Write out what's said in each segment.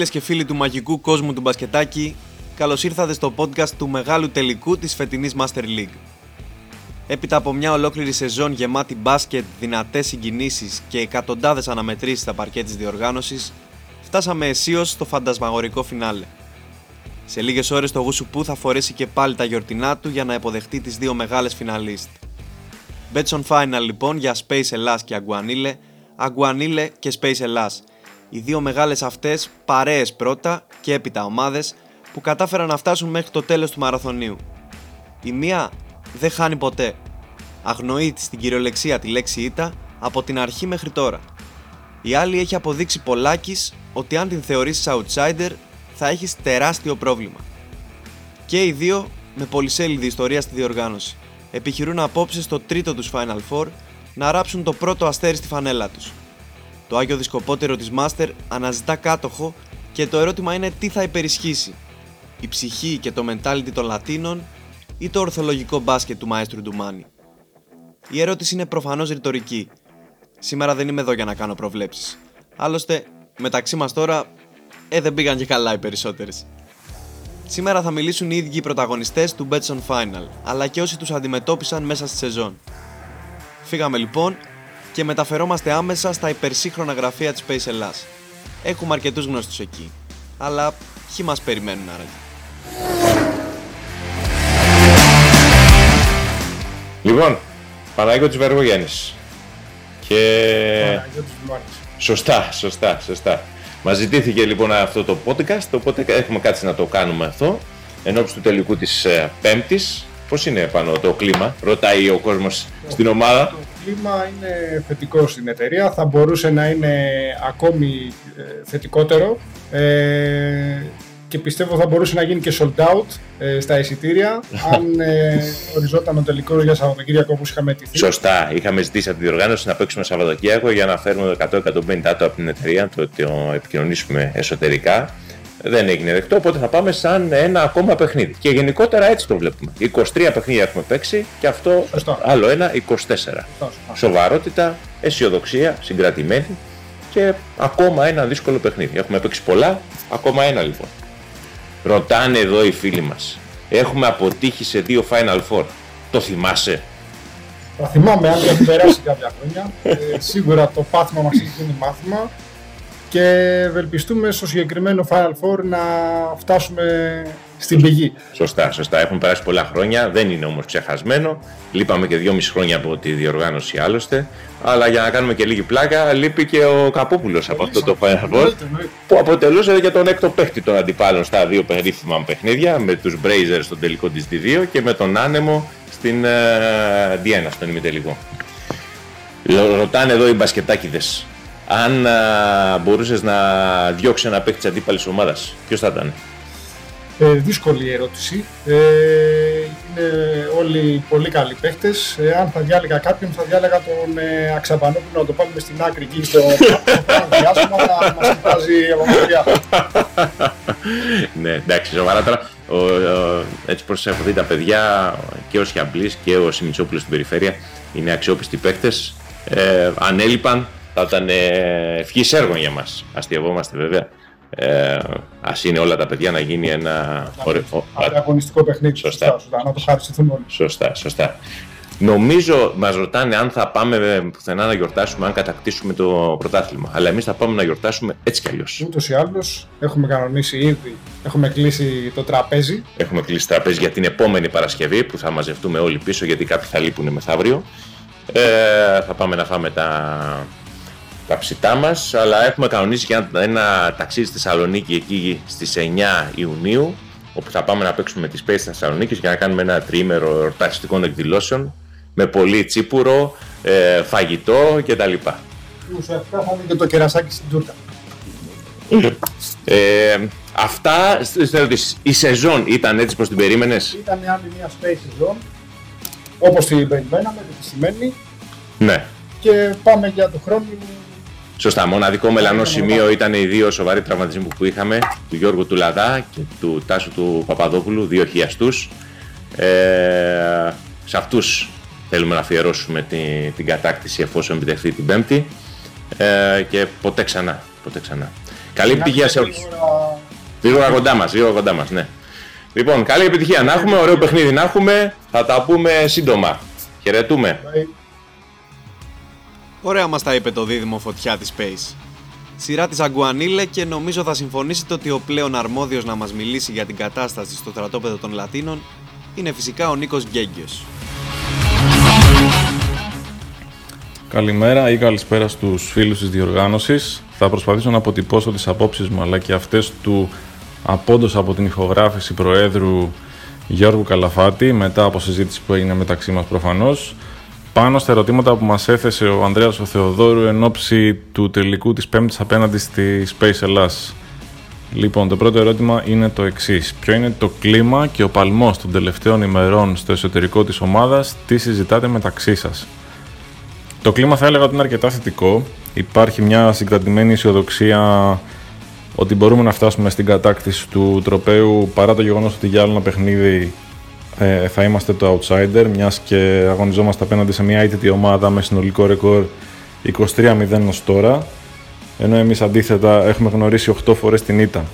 Φίλες και φίλοι του μαγικού κόσμου του μπασκετάκι, καλώς ήρθατε στο podcast του μεγάλου τελικού της φετινής Master League. Έπειτα από μια ολόκληρη σεζόν γεμάτη μπάσκετ, δυνατές συγκινήσεις και εκατοντάδες αναμετρήσεις στα παρκέ της διοργάνωσης, φτάσαμε αισίως στο φαντασμαγορικό φινάλε. Σε λίγες ώρες το Γουσουπού θα φορέσει και πάλι τα γιορτινά του για να υποδεχτεί τις δύο μεγάλες φιναλίστ. Bets on Final λοιπόν για Space Ελλάς και Αγκουανίλε, Αγκουανίλε και Space Ελλάς. Οι δύο μεγάλες αυτές παρέες πρώτα και έπειτα ομάδες που κατάφεραν να φτάσουν μέχρι το τέλος του μαραθωνίου. Η μία δεν χάνει ποτέ. Αγνοεί στην κυριολεξία τη λέξη ήττα από την αρχή μέχρι τώρα. Η άλλη έχει αποδείξει πολλάκις ότι αν την θεωρήσεις outsider θα έχεις τεράστιο πρόβλημα. Και οι δύο με πολυσέλιδη ιστορία στη διοργάνωση. Επιχειρούν απόψε στο τρίτο τους Final Four να ράψουν το πρώτο αστέρι στη φανέλα τους. Το Άγιο Δισκοπότερο της Master αναζητά κάτοχο και το ερώτημα είναι τι θα υπερισχύσει. Η ψυχή και το mentality των Λατίνων ή το ορθολογικό μπάσκετ του μαέστρου Ντουμάνι. Η ερώτηση είναι προφανώς ρητορική. Σήμερα δεν είμαι εδώ για να κάνω προβλέψεις. Άλλωστε, μεταξύ μας τώρα, ε δεν πήγαν και καλά οι περισσότερες. Σήμερα θα μιλήσουν οι ίδιοι οι πρωταγωνιστές του Betson Final, αλλά και όσοι τους αντιμετώπισαν μέσα στη σεζόν. Φύγαμε λοιπόν και μεταφερόμαστε άμεσα στα υπερσύγχρονα γραφεία της Space Ελλάς. Έχουμε αρκετούς γνωστούς εκεί, αλλά ποιοι μας περιμένουν άραγε; Λοιπόν, Παναγιώτης Βεργογέννης. Και... Σωστά, σωστά, σωστά. Μας ζητήθηκε λοιπόν αυτό το podcast, οπότε έχουμε κάτσει να το κάνουμε αυτό. Ενώπιση του τελικού της ε, Πέμπτης. Πώς είναι πάνω το κλίμα, ρωτάει ο κόσμος στην ομάδα. Το κλίμα είναι θετικό στην εταιρεία, θα μπορούσε να είναι ακόμη ε, θετικότερο. Ε, και πιστεύω θα μπορούσε να γίνει και sold out ε, στα εισιτήρια αν ε, οριζόταν ο τελικό για Σαββατοκύριακο όπως είχαμε τη Σωστά. Είχαμε ζητήσει από τη διοργάνωση να παίξουμε Σαββατοκύριακο για να φέρουμε 100-150 άτομα από την εταιρεία, το, το επικοινωνήσουμε εσωτερικά. Δεν έγινε δεκτό, οπότε θα πάμε σαν ένα ακόμα παιχνίδι. Και γενικότερα έτσι το βλέπουμε. 23 παιχνίδια έχουμε παίξει και αυτό άλλο ένα 24. Σοβαρότητα, αισιοδοξία, συγκρατημένη και ακόμα ένα δύσκολο παιχνίδι. Έχουμε παίξει πολλά, ακόμα ένα λοιπόν. Ρωτάνε εδώ οι φίλοι μας. Έχουμε αποτύχει σε δύο Final Four. Το θυμάσαι; Το θυμάμαι, αν έχουν περάσει κάποια χρόνια. Ε, σίγουρα το πάθημα μας έχει γίνει μάθημα και ευελπιστούμε στο συγκεκριμένο Final Four να φτάσουμε στην πηγή. Σωστά, σωστά. Έχουν περάσει πολλά χρόνια, δεν είναι όμως ξεχασμένο. Λείπαμε και δυόμιση χρόνια από τη διοργάνωση άλλωστε. Αλλά για να κάνουμε και λίγη πλάκα, λείπει και ο Καπόπουλος από αυτό το Final Four που αποτελούσε και τον έκτο παίχτη των αντιπάλων στα δύο περίφημα παιχνίδια με τους Brazers στον τελικό της D2 και με τον Άνεμο στην uh, Diana στον ημιτελικό. Ρωτάνε εδώ οι μπασκετάκιδες αν uh, μπορούσες να διώξεις ένα παίχτη της αντίπαλης ομάδας, ποιος θα ήταν; Ε, δύσκολη ερώτηση. Ε, είναι όλοι πολύ καλοί παίχτες. Ε, αν θα διάλεγα κάποιον, θα διάλεγα τον ε, Αξαμπανόπουλο να το πάμε στην άκρη εκεί στο διάστημα να μας κοιτάζει από μακριά. ναι, εντάξει, σοβαρά τώρα. Ο, ο, έτσι πως έχω δει τα παιδιά και ο Σιαμπλής και ο Σιμιτσόπουλος στην περιφέρεια είναι αξιόπιστοι παίχτες. Ε, αν έλειπαν θα ήταν ε, ευχής έργο για μας. Αστειευόμαστε βέβαια. Ε, Α είναι όλα τα παιδιά να γίνει ένα. Αγωνιστικό παιχνίδι. Σωστά. σωστά, να το χαριστηθούμε όλοι. Σωστά, σωστά. Νομίζω μας ρωτάνε αν θα πάμε πουθενά να γιορτάσουμε, αν κατακτήσουμε το πρωτάθλημα. Αλλά εμείς θα πάμε να γιορτάσουμε έτσι κι αλλιώς. Ούτως ή άλλως έχουμε κανονίσει ήδη, έχουμε κλείσει το τραπέζι. Έχουμε κλείσει το τραπέζι για την επόμενη Παρασκευή που θα μαζευτούμε όλοι πίσω γιατί κάποιοι θα λείπουν μεθαύριο. Ε, θα πάμε να φάμε τα, τα ψητά μας, αλλά έχουμε κανονίσει και ένα, ένα ταξίδι στη Θεσσαλονίκη εκεί στις 9 Ιουνίου, όπου θα πάμε να παίξουμε τις Space Θεσσαλονίκη για να κάνουμε ένα τριήμερο εορταστικών εκδηλώσεων με πολύ τσίπουρο, ε, φαγητό κτλ. Ουσιαστικά θα είναι και το κερασάκι στην τούρτα. Ε, αυτά, η σεζόν ήταν έτσι πως την περίμενες; Ήταν άλλη μια space σεζόν, όπως την περιμέναμε, τι σημαίνει. Ναι. Και πάμε για το χρόνο Σωστά. Μοναδικό μελανό σημείο ήταν οι δύο σοβαροί τραυματισμοί που είχαμε, του Γιώργου του Λαδά και του Τάσου του Παπαδόπουλου, δύο χιαστούς. Ε, σε αυτούς θέλουμε να αφιερώσουμε την, την κατάκτηση εφόσον επιτευχθεί την Πέμπτη ε, και ποτέ ξανά. Ποτέ ξανά. Καλή επιτυχία σε όλους. Λίγο κοντά μας, λίγο κοντά μας, ναι. Λοιπόν, καλή επιτυχία να έχουμε, ωραίο παιχνίδι να έχουμε. Θα τα πούμε σύντομα. Χαιρετούμε. Ωραία μας τα είπε το δίδυμο φωτιά της Space. Σειρά της Αγκουανίλε και νομίζω θα συμφωνήσετε ότι ο πλέον αρμόδιος να μας μιλήσει για την κατάσταση στο στρατόπεδο των Λατίνων είναι φυσικά ο Νίκος Γκέγκιος. Καλημέρα ή καλησπέρα στους φίλους της διοργάνωσης. Θα προσπαθήσω να αποτυπώσω τις απόψεις μου αλλά και αυτές του απόντος από την ηχογράφηση Προέδρου Γιώργου Καλαφάτη μετά από συζήτηση που έγινε μεταξύ μας προφανώς πάνω στα ερωτήματα που μας έθεσε ο Ανδρέας ο Θεοδόρου εν ώψη του τελικού της Πέμπτης απέναντι στη Space Ελλάς. Λοιπόν, το πρώτο ερώτημα είναι το εξής. Ποιο είναι το κλίμα και ο παλμός των τελευταίων ημερών στο εσωτερικό της ομάδας, τι συζητάτε μεταξύ σας; Το κλίμα θα έλεγα ότι είναι αρκετά θετικό. Υπάρχει μια συγκρατημένη αισιοδοξία ότι μπορούμε να φτάσουμε στην κατάκτηση του τροπέου παρά το γεγονός ότι για άλλο ένα παιχνίδι ε, θα είμαστε το outsider μιας και αγωνιζόμαστε απέναντι σε μια ITT ομάδα με συνολικό ρεκόρ 23-0 ως τώρα ενώ εμείς αντίθετα έχουμε γνωρίσει 8 φορές την ήττα.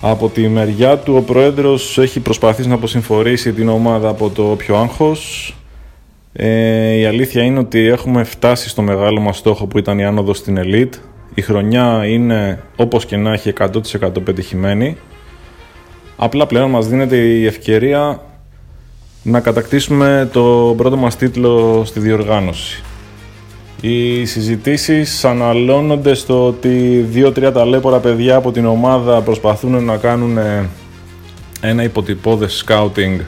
Από τη μεριά του ο Πρόεδρος έχει προσπαθήσει να αποσυμφορήσει την ομάδα από το όποιο άγχος. Ε, η αλήθεια είναι ότι έχουμε φτάσει στο μεγάλο μας στόχο που ήταν η άνοδος στην Elite. Η χρονιά είναι όπως και να έχει 100% πετυχημένη. Απλά πλέον μας δίνεται η ευκαιρία να κατακτήσουμε το πρώτο μας τίτλο στη διοργάνωση. Οι συζητήσεις αναλώνονται στο ότι δύο-τρία ταλέπορα παιδιά από την ομάδα προσπαθούν να κάνουν ένα υποτυπώδες scouting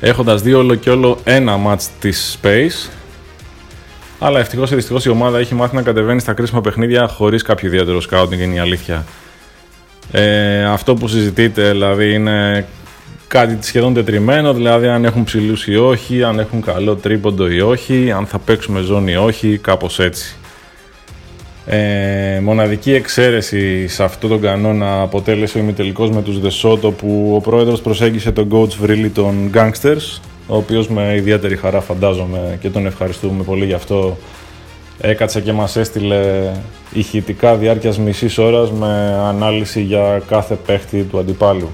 έχοντας δύο όλο και όλο ένα match της Space αλλά ευτυχώς ή δυστυχώς η ομάδα έχει μάθει να κατεβαίνει στα κρίσιμα παιχνίδια χωρίς κάποιο ιδιαίτερο scouting είναι η αλήθεια. Ε, αυτό που συζητείτε δηλαδή είναι κάτι σχεδόν τετριμένο, δηλαδή αν έχουν ψηλούς ή όχι, αν έχουν καλό τρίποντο ή όχι, αν θα παίξουμε ζώνη ή όχι, κάπως έτσι. Ε, μοναδική εξαίρεση σε αυτό τον κανόνα αποτέλεσε ο ημιτελικός με τους Δεσότο που ο πρόεδρος προσέγγισε τον coach Βρίλη των Gangsters ο οποίος με ιδιαίτερη χαρά φαντάζομαι και τον ευχαριστούμε πολύ γι' αυτό έκατσε και μας έστειλε ηχητικά διάρκειας μισής ώρας με ανάλυση για κάθε παίχτη του αντιπάλου.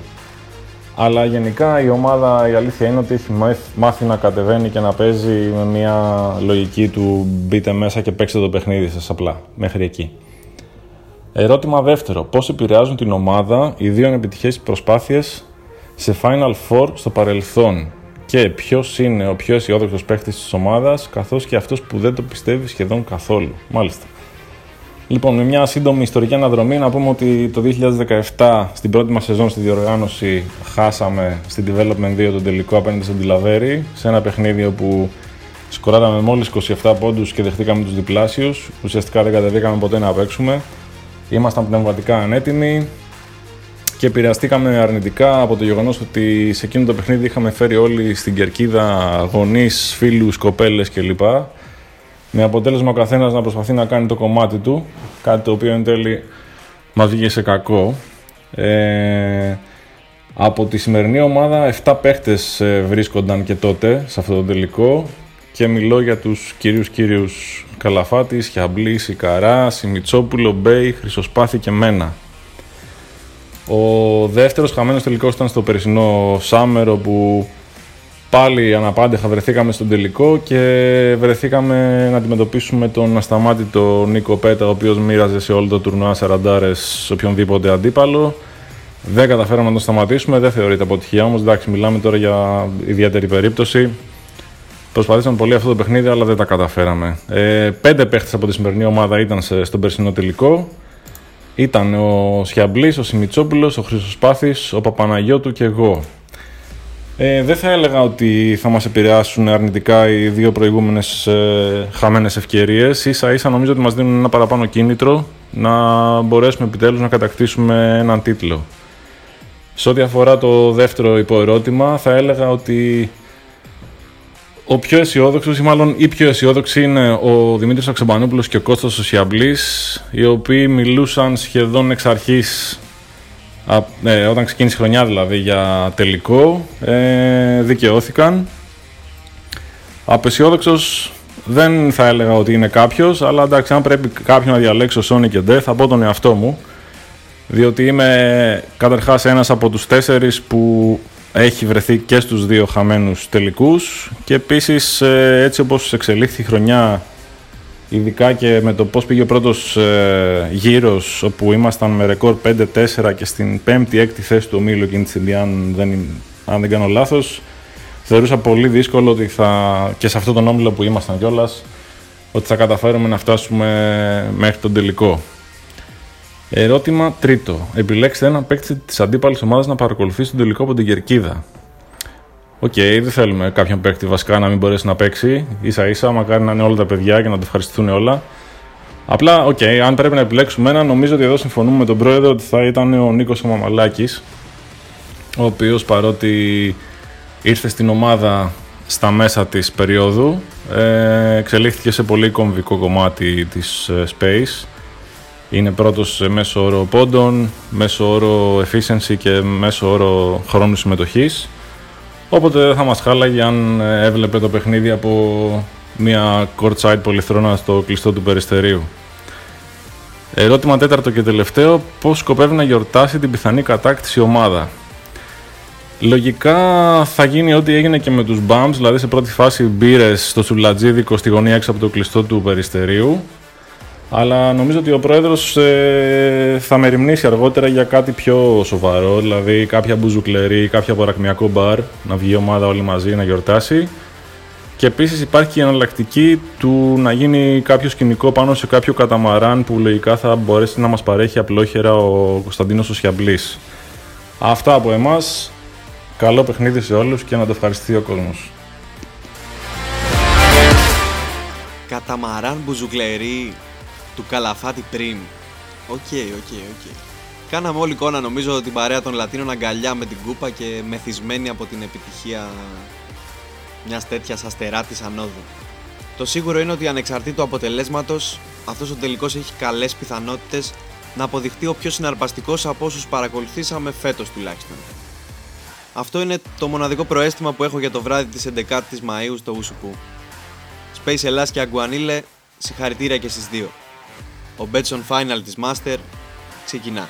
Αλλά γενικά η ομάδα η αλήθεια είναι ότι έχει μάθει να κατεβαίνει και να παίζει με μια λογική του μπείτε μέσα και παίξτε το παιχνίδι σας απλά, μέχρι εκεί. Ερώτημα δεύτερο. Πώς επηρεάζουν την ομάδα οι δύο επιτυχές προσπάθειες σε Final Four στο παρελθόν; Και ποιος είναι ο πιο αισιόδοξος παίκτη της ομάδας, καθώς και αυτός που δεν το πιστεύει σχεδόν καθόλου. Μάλιστα. Λοιπόν, με μια σύντομη ιστορική αναδρομή να πούμε ότι το 2017 στην πρώτη μας σεζόν στη διοργάνωση χάσαμε στην Development 2 τον τελικό απέναντι στον Τιλαβέρη σε ένα παιχνίδι όπου σκοράραμε μόλις 27 πόντους και δεχτήκαμε τους διπλάσιους. Ουσιαστικά δεν κατεβήκαμε ποτέ να παίξουμε. Ήμασταν πνευματικά ανέτοιμοι και επηρεαστήκαμε αρνητικά από το γεγονός ότι σε εκείνο το παιχνίδι είχαμε φέρει όλοι στην κερκίδα γονείς, φίλους, κοπέλες κλπ με αποτέλεσμα ο καθένας να προσπαθεί να κάνει το κομμάτι του, κάτι το οποίο εν τέλει μας βγήκε σε κακό. Ε, από τη σημερινή ομάδα 7 παίχτες ε, βρίσκονταν και τότε σε αυτό το τελικό και μιλώ για τους κυρίους κύριους Καλαφάτης, Χιαμπλής, Ικαρά, Σιμιτσόπουλο, Μπέι, Χρυσοσπάθη και Μένα. Ο δεύτερος χαμένος τελικός ήταν στο περσινό Σάμερο που πάλι αναπάντεχα βρεθήκαμε στον τελικό και βρεθήκαμε να αντιμετωπίσουμε τον ασταμάτητο Νίκο Πέτα, ο οποίος μοίραζε σε όλο το τουρνουά 40 σε οποιονδήποτε αντίπαλο. Δεν καταφέραμε να τον σταματήσουμε, δεν θεωρείται αποτυχία όμως, εντάξει μιλάμε τώρα για ιδιαίτερη περίπτωση. Προσπαθήσαμε πολύ αυτό το παιχνίδι, αλλά δεν τα καταφέραμε. Ε, πέντε παίχτες από τη σημερινή ομάδα ήταν στον περσινό τελικό. Ήταν ο Σιαμπλής, ο Σιμιτσόπουλος, ο Χρυσοσπάθης, ο Παπαναγιώτου και εγώ. Ε, δεν θα έλεγα ότι θα μας επηρεάσουν αρνητικά οι δύο προηγούμενες ε, χαμένες ευκαιρίες. Ίσα ίσα νομίζω ότι μας δίνουν ένα παραπάνω κίνητρο να μπορέσουμε επιτέλους να κατακτήσουμε έναν τίτλο. Σε ό,τι αφορά το δεύτερο υποερώτημα, θα έλεγα ότι ο πιο αισιόδοξος, ή μάλλον οι πιο αισιόδοξοι είναι ο Δημήτρης Αξεμπανόπουλος και ο Κώστας Οσιαμπλής, οι οποίοι μιλούσαν σχεδόν εξ αρχής ε, όταν ξεκίνησε η χρονιά δηλαδή για τελικό, ε, δικαιώθηκαν. Απεσιόδοξος δεν θα έλεγα ότι είναι κάποιος, αλλά εντάξει, αν πρέπει κάποιον να διαλέξω Sony και Death, θα πω τον εαυτό μου. Διότι είμαι καταρχάς ένας από τους τέσσερις που έχει βρεθεί και στους δύο χαμένους τελικούς και επίσης ε, έτσι όπως εξελίχθη η χρονιά ειδικά και με το πώς πήγε ο πρώτος ε, γύρος όπου ήμασταν με ρεκόρ 5-4 και στην 5η-6η θέση του ομίλου εκείνης της στιγμή αν δεν, αν δεν κάνω λάθος θεωρούσα πολύ δύσκολο ότι θα, και σε αυτό τον όμιλο που ήμασταν κιόλας, ότι θα καταφέρουμε να φτάσουμε μέχρι τον τελικό. Ερώτημα τρίτο. Επιλέξτε έναν παίκτη της αντίπαλης ομάδας να παρακολουθήσει τον τελικό από την κερκίδα. OK, okay, δεν θέλουμε κάποιον παίκτη βασικά να μην μπορέσει να παίξει. ίσα ίσα, μακάρι να είναι όλα τα παιδιά και να το ευχαριστηθούν όλα. Απλά, OK, okay, αν πρέπει να επιλέξουμε ένα, νομίζω ότι εδώ συμφωνούμε με τον πρόεδρο ότι θα ήταν ο Νίκος Μαμαλάκης, ο οποίος παρότι ήρθε στην ομάδα στα μέσα της περίοδου, ε, εξελίχθηκε σε πολύ κομβικό κομμάτι της ε, Space. Είναι πρώτος σε μέσο όρο πόντων, μέσο όρο efficiency και μέσο όρο χρόνου συμμετοχής. Οπότε δεν θα μας χάλαγε αν ε, έβλεπε το παιχνίδι από μια courtside πολυθρόνα στο κλειστό του περιστερίου. Ερώτημα τέταρτο και τελευταίο, πώς σκοπεύει να γιορτάσει την πιθανή κατάκτηση ομάδα; Λογικά θα γίνει ό,τι έγινε και με τους Bums, δηλαδή σε πρώτη φάση μπύρες στο Σουλατζίδικο στη γωνία έξω από το κλειστό του Περιστερίου. Αλλά νομίζω ότι ο πρόεδρος ε, θα μεριμνήσει αργότερα για κάτι πιο σοβαρό, δηλαδή κάποια μπουζουκλερή ή κάποια απορακμιακό μπαρ, να βγει η ομάδα όλοι μαζί να γιορτάσει. Και επίσης υπάρχει η εναλλακτική του να γίνει κάποιο σκηνικό πάνω σε κάποιο καταμαράν που λογικά θα μπορέσει να μας παρέχει απλόχερα ο Κωνσταντίνος Οσιαμπλής. Αυτά από εμάς. Καλό παιχνίδι σε όλους και να το ευχαριστηθεί ο κόσμος. Καταμαράν μπουζουκλερί του Καλαφάτη πριν. OK, OK, OK. Κάναμε όλη εικόνα νομίζω την παρέα των Λατίνων αγκαλιά με την κούπα και μεθυσμένη από την επιτυχία μιας τέτοιας αστεράτης ανόδου. Το σίγουρο είναι ότι ανεξαρτήτου αποτελέσματος, αυτός ο τελικός έχει καλές πιθανότητες να αποδειχτεί ο πιο συναρπαστικός από όσους παρακολουθήσαμε φέτος τουλάχιστον. Αυτό είναι το μοναδικό προέστημα που έχω για το βράδυ της 11ης Μαΐου στο Ουσουκού. Space Ελλάς και Αγκουανίλε, συγχαρητήρια και στις δύο. Ο Betson Final της Master ξεκινά.